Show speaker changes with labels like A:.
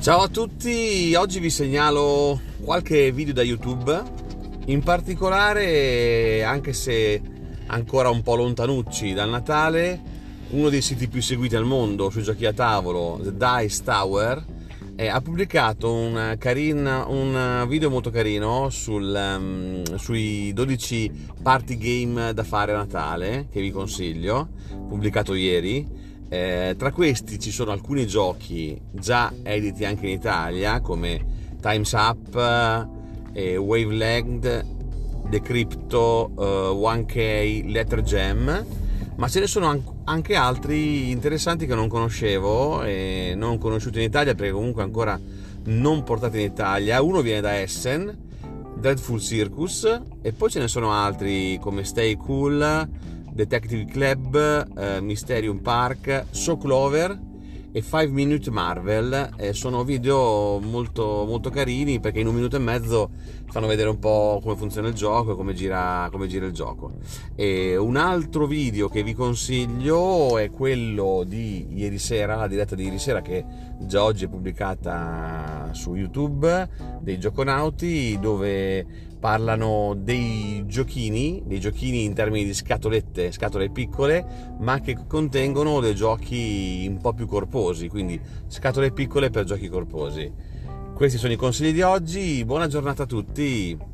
A: Ciao a tutti, oggi vi segnalo qualche video da YouTube, in particolare, anche se ancora un po' lontanucci dal Natale, uno dei siti più seguiti al mondo sui giochi a tavolo, The Dice Tower, eh, ha pubblicato un, carin, un, video molto carino sul, um, sui 12 party game da fare a Natale, che vi consiglio, pubblicato ieri eh, tra questi ci sono alcuni giochi già editi anche in Italia come Times Up, eh, Wavelength, Decrypto, eh, 1K, Letter Gem, ma ce ne sono anche altri interessanti che non conoscevo e non conosciuti in Italia perché comunque ancora non portati in Italia. Uno viene da Essen, Dreadful Circus, e poi ce ne sono altri come Stay Cool, Detective Club, eh, Mysterium Park, So Clover e 5 Minute Marvel. Eh, sono video molto, molto carini perché in un minuto e mezzo fanno vedere un po' come funziona il gioco e come gira, come gira il gioco. E un altro video che vi consiglio è quello di ieri sera, la diretta di ieri sera che già oggi è pubblicata su YouTube dei Gioconauti dove parlano dei giochini, dei giochini in termini di scatolette, scatole piccole, ma che contengono dei giochi un po' più corposi, quindi scatole piccole per giochi corposi. Questi sono i consigli di oggi, buona giornata a tutti!